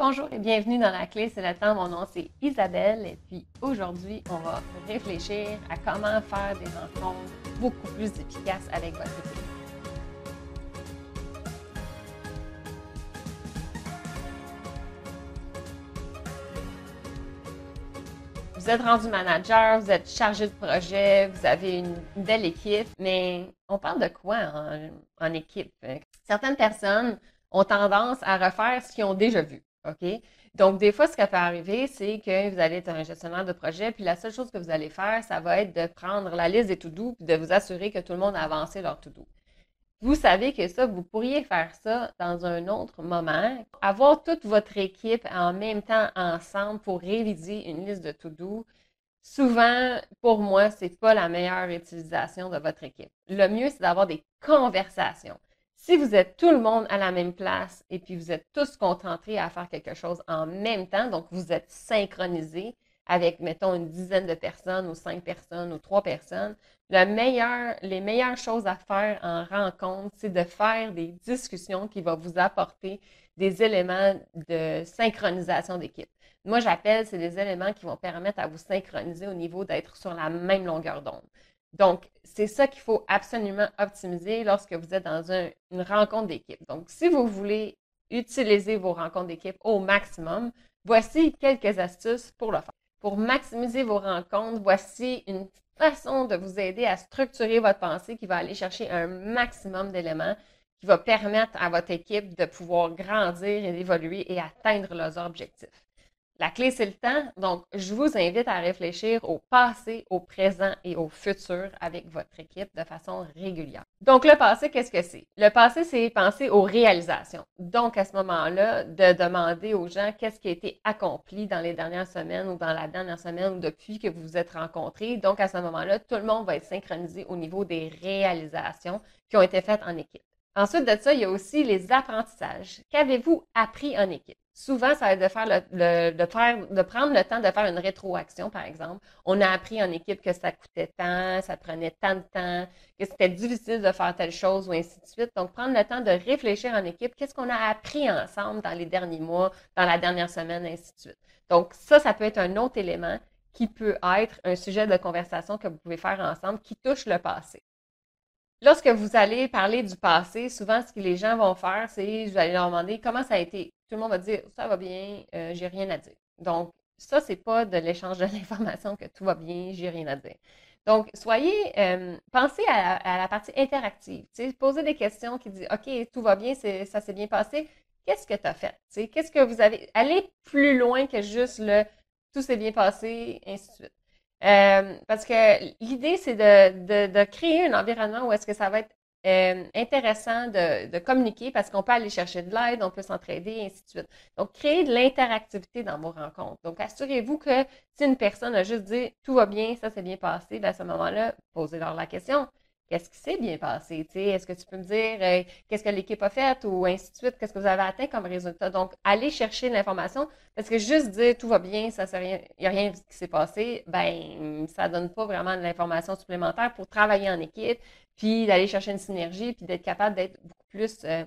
Bonjour et bienvenue dans la clé, c'est le temps. Mon nom c'est Isabelle et puis aujourd'hui, on va réfléchir à comment faire des rencontres beaucoup plus efficaces avec votre équipe. Vous êtes rendu manager, vous êtes chargé de projet, vous avez une belle équipe, mais on parle de quoi en, en équipe? Certaines personnes ont tendance à refaire ce qu'ils ont déjà vu. OK? Donc, des fois, ce qui peut arriver, c'est que vous allez être un gestionnaire de projet, puis la seule chose que vous allez faire, ça va être de prendre la liste des to-do, puis de vous assurer que tout le monde a avancé leur to-do. Vous savez que ça, vous pourriez faire ça dans un autre moment. Avoir toute votre équipe en même temps ensemble pour réviser une liste de to-do, souvent, pour moi, c'est pas la meilleure utilisation de votre équipe. Le mieux, c'est d'avoir des conversations. Si vous êtes tout le monde à la même place et puis vous êtes tous concentrés à faire quelque chose en même temps, donc vous êtes synchronisés avec, mettons, une dizaine de personnes ou cinq personnes ou trois personnes, le meilleur, les meilleures choses à faire en rencontre, c'est de faire des discussions qui vont vous apporter des éléments de synchronisation d'équipe. Moi, j'appelle, c'est des éléments qui vont permettre à vous synchroniser au niveau d'être sur la même longueur d'onde. Donc, c'est ça qu'il faut absolument optimiser lorsque vous êtes dans une rencontre d'équipe. Donc, si vous voulez utiliser vos rencontres d'équipe au maximum, voici quelques astuces pour le faire. Pour maximiser vos rencontres, voici une façon de vous aider à structurer votre pensée qui va aller chercher un maximum d'éléments qui va permettre à votre équipe de pouvoir grandir et d'évoluer et atteindre leurs objectifs. La clé, c'est le temps. Donc, je vous invite à réfléchir au passé, au présent et au futur avec votre équipe de façon régulière. Donc, le passé, qu'est-ce que c'est? Le passé, c'est penser aux réalisations. Donc, à ce moment-là, de demander aux gens qu'est-ce qui a été accompli dans les dernières semaines ou dans la dernière semaine ou depuis que vous vous êtes rencontrés. Donc, à ce moment-là, tout le monde va être synchronisé au niveau des réalisations qui ont été faites en équipe. Ensuite de ça, il y a aussi les apprentissages. Qu'avez-vous appris en équipe? Souvent, ça va être de de faire, de prendre le temps de faire une rétroaction, par exemple. On a appris en équipe que ça coûtait tant, ça prenait tant de temps, que c'était difficile de faire telle chose ou ainsi de suite. Donc, prendre le temps de réfléchir en équipe, qu'est-ce qu'on a appris ensemble dans les derniers mois, dans la dernière semaine, ainsi de suite. Donc, ça, ça peut être un autre élément qui peut être un sujet de conversation que vous pouvez faire ensemble qui touche le passé. Lorsque vous allez parler du passé, souvent, ce que les gens vont faire, c'est, vous allez leur demander comment ça a été. Tout le monde va dire, ça va bien, euh, j'ai rien à dire. Donc, ça, c'est pas de l'échange de l'information que tout va bien, j'ai rien à dire. Donc, soyez, euh, pensez à, la partie interactive. Posez des questions qui disent, OK, tout va bien, ça s'est bien passé. Qu'est-ce que tu as fait? Qu'est-ce que vous avez. Allez plus loin que juste le tout s'est bien passé, ainsi de suite. Euh, parce que l'idée, c'est de, de, créer un environnement où est-ce que ça va être euh, intéressant de, communiquer parce qu'on peut aller chercher de l'aide, on peut s'entraider, et ainsi de suite. Donc, créer de l'interactivité dans vos rencontres. Donc, assurez-vous que si une personne a juste dit tout va bien, ça s'est bien passé, ben, à ce moment-là, posez-leur la question qu'est-ce qui s'est bien passé? Est-ce que tu peux me dire euh, qu'est-ce que l'équipe a fait ou ainsi de suite, qu'est-ce que vous avez atteint comme résultat? Donc, allez chercher l'information parce que juste dire tout va bien, il n'y a rien qui s'est passé, ben ça donne pas vraiment de l'information supplémentaire pour travailler en équipe, puis d'aller chercher une synergie, puis d'être capable d'être beaucoup plus euh,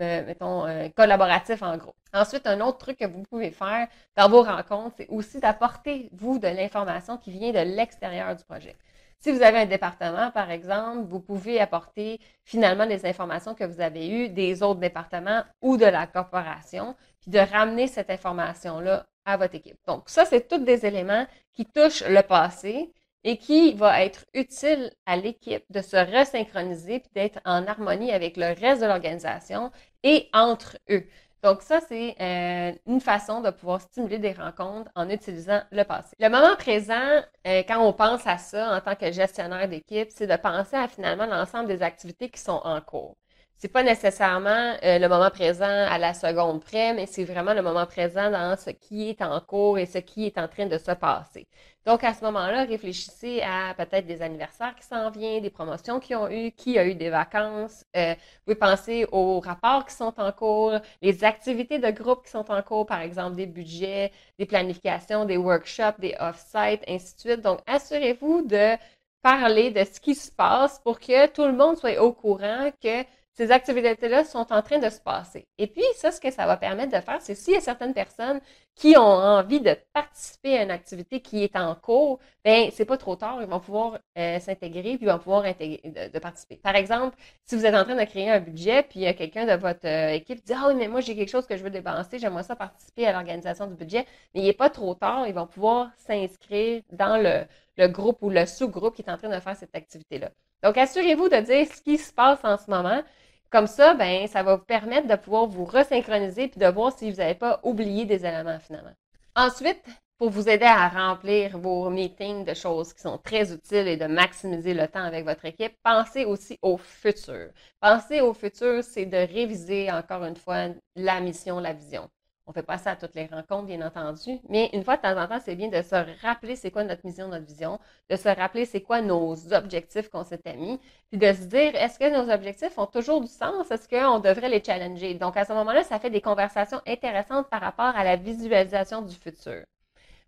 euh, mettons, collaboratif en gros. Ensuite, un autre truc que vous pouvez faire dans vos rencontres, c'est aussi d'apporter, vous, de l'information qui vient de l'extérieur du projet. Si vous avez un département, par exemple, vous pouvez apporter finalement les informations que vous avez eues des autres départements ou de la corporation, puis de ramener cette information-là à votre équipe. Donc, ça, c'est tous des éléments qui touchent le passé et qui va être utile à l'équipe de se resynchroniser puis d'être en harmonie avec le reste de l'organisation et entre eux. Donc ça, c'est euh, une façon de pouvoir stimuler des rencontres en utilisant le passé. Le moment présent, euh, quand on pense à ça en tant que gestionnaire d'équipe, c'est de penser à finalement l'ensemble des activités qui sont en cours c'est pas nécessairement euh, le moment présent à la seconde près, mais c'est vraiment le moment présent dans ce qui est en cours et ce qui est en train de se passer. Donc, à ce moment-là, réfléchissez à peut-être des anniversaires qui s'en viennent, des promotions qui ont eu, qui a eu des vacances. Euh, vous pouvez penser aux rapports qui sont en cours, les activités de groupe qui sont en cours, par exemple des budgets, des planifications, des workshops, des off-sites, ainsi de suite. Donc, assurez-vous de parler de ce qui se passe pour que tout le monde soit au courant que ces activités-là sont en train de se passer. Et puis, ça, ce que ça va permettre de faire, c'est s'il y a certaines personnes qui ont envie de participer à une activité qui est en cours, ben c'est pas trop tard, ils vont pouvoir euh, s'intégrer puis ils vont pouvoir de, participer. Par exemple, si vous êtes en train de créer un budget puis a quelqu'un de votre euh, équipe qui dit ah oui mais moi j'ai quelque chose que je veux dépenser, j'aimerais ça participer à l'organisation du budget, mais il n'est pas trop tard, ils vont pouvoir s'inscrire dans le groupe ou le sous-groupe qui est en train de faire cette activité-là. Donc assurez-vous de dire ce qui se passe en ce moment comme ça, ben, ça va vous permettre de pouvoir vous resynchroniser puis de voir si vous n'avez pas oublié des éléments finalement. Ensuite, pour vous aider à remplir vos meetings de choses qui sont très utiles et de maximiser le temps avec votre équipe, pensez aussi au futur. Pensez au futur, c'est de réviser encore une fois la mission, la vision. On fait pas ça à toutes les rencontres, bien entendu, mais une fois de temps en temps, c'est bien de se rappeler c'est quoi notre mission, notre vision, de se rappeler c'est quoi nos objectifs qu'on s'était mis, puis de se dire est-ce que nos objectifs ont toujours du sens, est-ce qu'on devrait les challenger? Donc à ce moment-là, ça fait des conversations intéressantes par rapport à la visualisation du futur.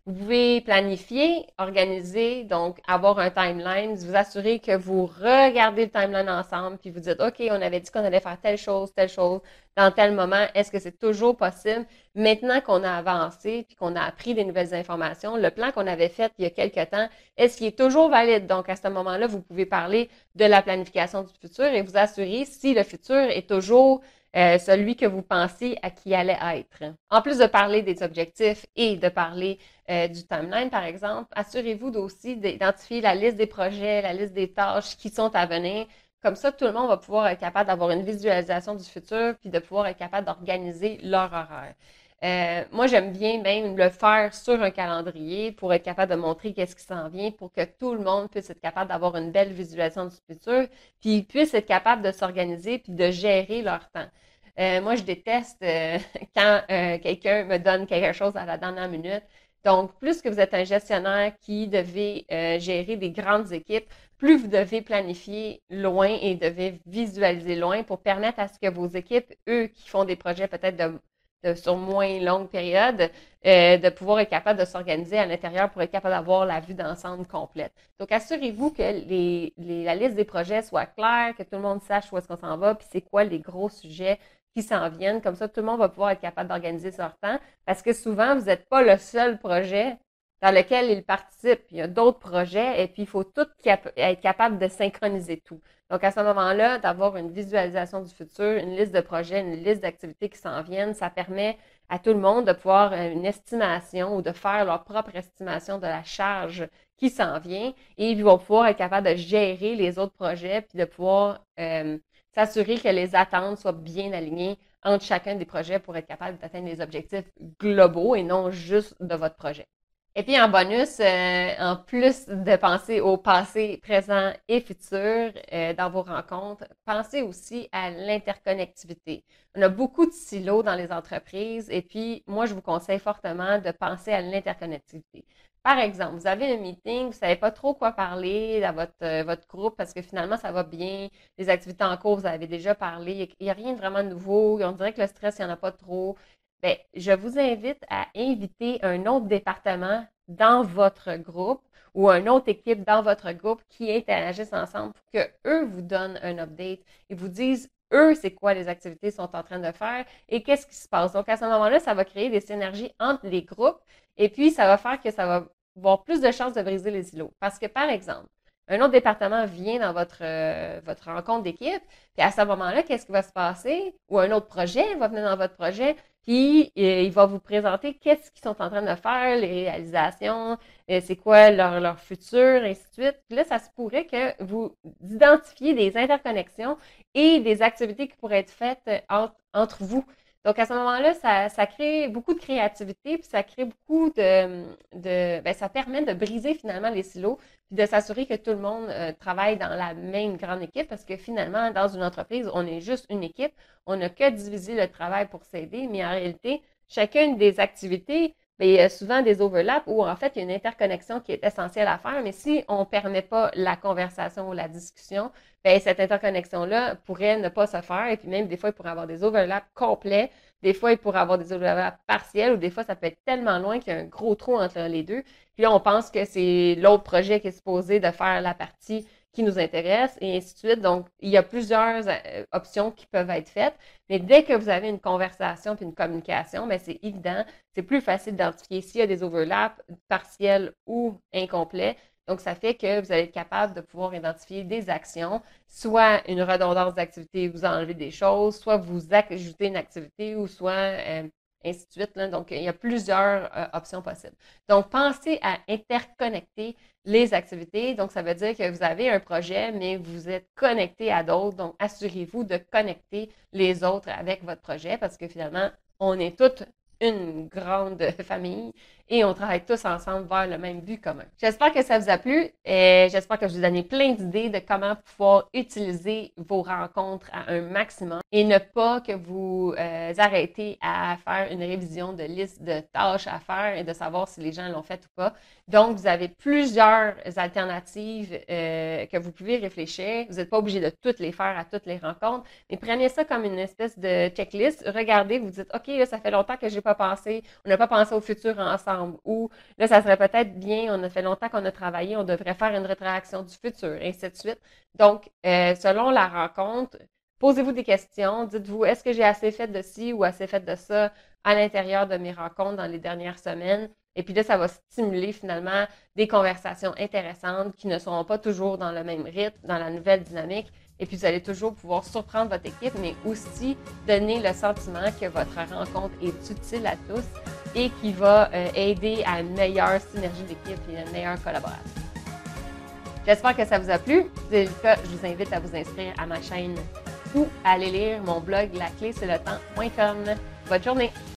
Vous pouvez planifier, organiser, donc avoir un timeline, vous assurer que vous regardez le timeline ensemble, puis vous dites, OK, on avait dit qu'on allait faire telle chose, telle chose, dans tel moment, est-ce que c'est toujours possible? Maintenant qu'on a avancé, puis qu'on a appris des nouvelles informations, le plan qu'on avait fait il y a quelque temps, est-ce qu'il est toujours valide? Donc, à ce moment-là, vous pouvez parler de la planification du futur et vous assurer si le futur est toujours euh, celui que vous pensez à qui allait être. En plus de parler des objectifs et de parler euh, du timeline, par exemple, assurez-vous aussi d'identifier la liste des projets, la liste des tâches qui sont à venir. Comme ça, tout le monde va pouvoir être capable d'avoir une visualisation du futur puis de pouvoir être capable d'organiser leur horaire. Euh, moi, j'aime bien même le faire sur un calendrier pour être capable de montrer qu'est-ce qui s'en vient, pour que tout le monde puisse être capable d'avoir une belle visualisation du futur, puis puisse être capable de s'organiser puis de gérer leur temps. Euh, moi, je déteste euh, quand quelqu'un me donne quelque chose à la dernière minute. Donc, plus que vous êtes un gestionnaire qui devez gérer des grandes équipes, plus vous devez planifier loin et devez visualiser loin pour permettre à ce que vos équipes, eux qui font des projets peut-être de sur moins longue période, euh, de pouvoir être capable de s'organiser à l'intérieur pour être capable d'avoir la vue d'ensemble complète. Donc, assurez-vous que les, la liste des projets soit claire, que tout le monde sache où est-ce qu'on s'en va, puis c'est quoi les gros sujets qui s'en viennent. Comme ça, tout le monde va pouvoir être capable d'organiser son temps. Parce que souvent, vous n'êtes pas le seul projet dans lequel il participe. Il y a d'autres projets et puis il faut tout être capable de synchroniser tout. Donc, à ce moment-là, d'avoir une visualisation du futur, une liste de projets, une liste d'activités qui s'en viennent, ça permet à tout le monde de pouvoir euh, une estimation ou de faire leur propre estimation de la charge qui s'en vient et ils vont pouvoir être capables de gérer les autres projets puis de pouvoir euh, s'assurer que les attentes soient bien alignées entre chacun des projets pour être capable d'atteindre les objectifs globaux et non juste de votre projet. Et puis en bonus, euh, en plus de penser au passé, présent et futur euh, dans vos rencontres, pensez aussi à l'interconnectivité. On a beaucoup de silos dans les entreprises et puis moi, je vous conseille fortement de penser à l'interconnectivité. Par exemple, vous avez un meeting, vous ne savez pas trop quoi parler à votre, euh, votre groupe parce que finalement, ça va bien, les activités en cours, vous avez déjà parlé, il n'y a rien de vraiment nouveau, on dirait que le stress, il n'y en a pas trop. Bien, je vous invite à inviter un autre département dans votre groupe ou une autre équipe dans votre groupe qui interagissent ensemble pour que eux vous donnent un update et vous disent eux c'est quoi les activités qu'ils sont en train de faire et qu'est-ce qui se passe. Donc à ce moment-là, ça va créer des synergies entre les groupes et puis ça va faire que ça va avoir plus de chances de briser les îlots. Parce que par exemple, un autre département vient dans votre, euh, votre rencontre d'équipe, puis à ce moment-là, qu'est-ce qui va se passer? Ou un autre projet va venir dans votre projet, puis euh, il va vous présenter qu'est-ce qu'ils sont en train de faire, les réalisations, euh, c'est quoi leur, leur futur, ainsi de suite. Puis là, ça se pourrait que vous identifiez des interconnexions et des activités qui pourraient être faites entre vous. Donc, à ce moment-là, ça, ça, crée beaucoup de créativité, puis ça crée beaucoup de, de ben, ça permet de briser finalement les silos, puis de s'assurer que tout le monde euh, travaille dans la même grande équipe, parce que finalement, dans une entreprise, on est juste une équipe, on n'a que diviser le travail pour s'aider, mais en réalité, chacune des activités, ben, il y a souvent des overlaps où en fait, il y a une interconnexion qui est essentielle à faire, mais si on ne permet pas la conversation ou la discussion, ben, cette interconnexion-là pourrait ne pas se faire. Et puis même, des fois, il pourrait avoir des overlaps complets. Des fois, il pourrait avoir des overlaps partiels ou des fois, ça peut être tellement loin qu'il y a un gros trou entre les deux. Puis on pense que c'est l'autre projet qui est supposé de faire la partie qui nous intéresse et ainsi de suite. Donc, il y a plusieurs euh, options qui peuvent être faites. Mais dès que vous avez une conversation puis une communication, bien, c'est évident, c'est plus facile d'identifier s'il y a des overlaps partiels ou incomplets. Donc, ça fait que vous allez être capable de pouvoir identifier des actions, soit une redondance d'activité, vous enlevez des choses, soit vous ajoutez une activité ou soit euh, suite. Donc, il y a plusieurs euh, options possibles. Donc, pensez à interconnecter les activités. Donc, ça veut dire que vous avez un projet, mais vous êtes connecté à d'autres. Donc, assurez-vous de connecter les autres avec votre projet parce que finalement, on est toutes une grande famille et on travaille tous ensemble vers le même but commun. J'espère que ça vous a plu et j'espère que je vous ai donné plein d'idées de comment pouvoir utiliser vos rencontres à un maximum et ne pas que vous euh, arrêtez à faire une révision de liste de tâches à faire et de savoir si les gens l'ont fait ou pas. Donc, vous avez plusieurs alternatives euh, que vous pouvez réfléchir. Vous n'êtes pas obligé de toutes les faire à toutes les rencontres, mais prenez ça comme une espèce de checklist. Regardez, vous dites, OK, là, ça fait longtemps que je n'ai pas pensé, on n'a pas pensé au futur ensemble. Ou là, ça serait peut-être bien, on a fait longtemps qu'on a travaillé, on devrait faire une rétroaction du futur, et ainsi de suite. Donc, euh, selon la rencontre, posez-vous des questions. Dites-vous, est-ce que j'ai assez fait de ci ou assez fait de ça à l'intérieur de mes rencontres dans les dernières semaines? Et puis là, ça va stimuler finalement des conversations intéressantes qui ne seront pas toujours dans le même rythme, dans la nouvelle dynamique. Et puis, vous allez toujours pouvoir surprendre votre équipe, mais aussi donner le sentiment que votre rencontre est utile à tous et qui va euh, aider à une meilleure synergie d'équipe et une meilleure collaboration. J'espère que ça vous a plu. Si c'est le cas, je vous invite à vous inscrire à ma chaîne ou à aller lire mon blog la clé c'est le temps.com. Bonne journée!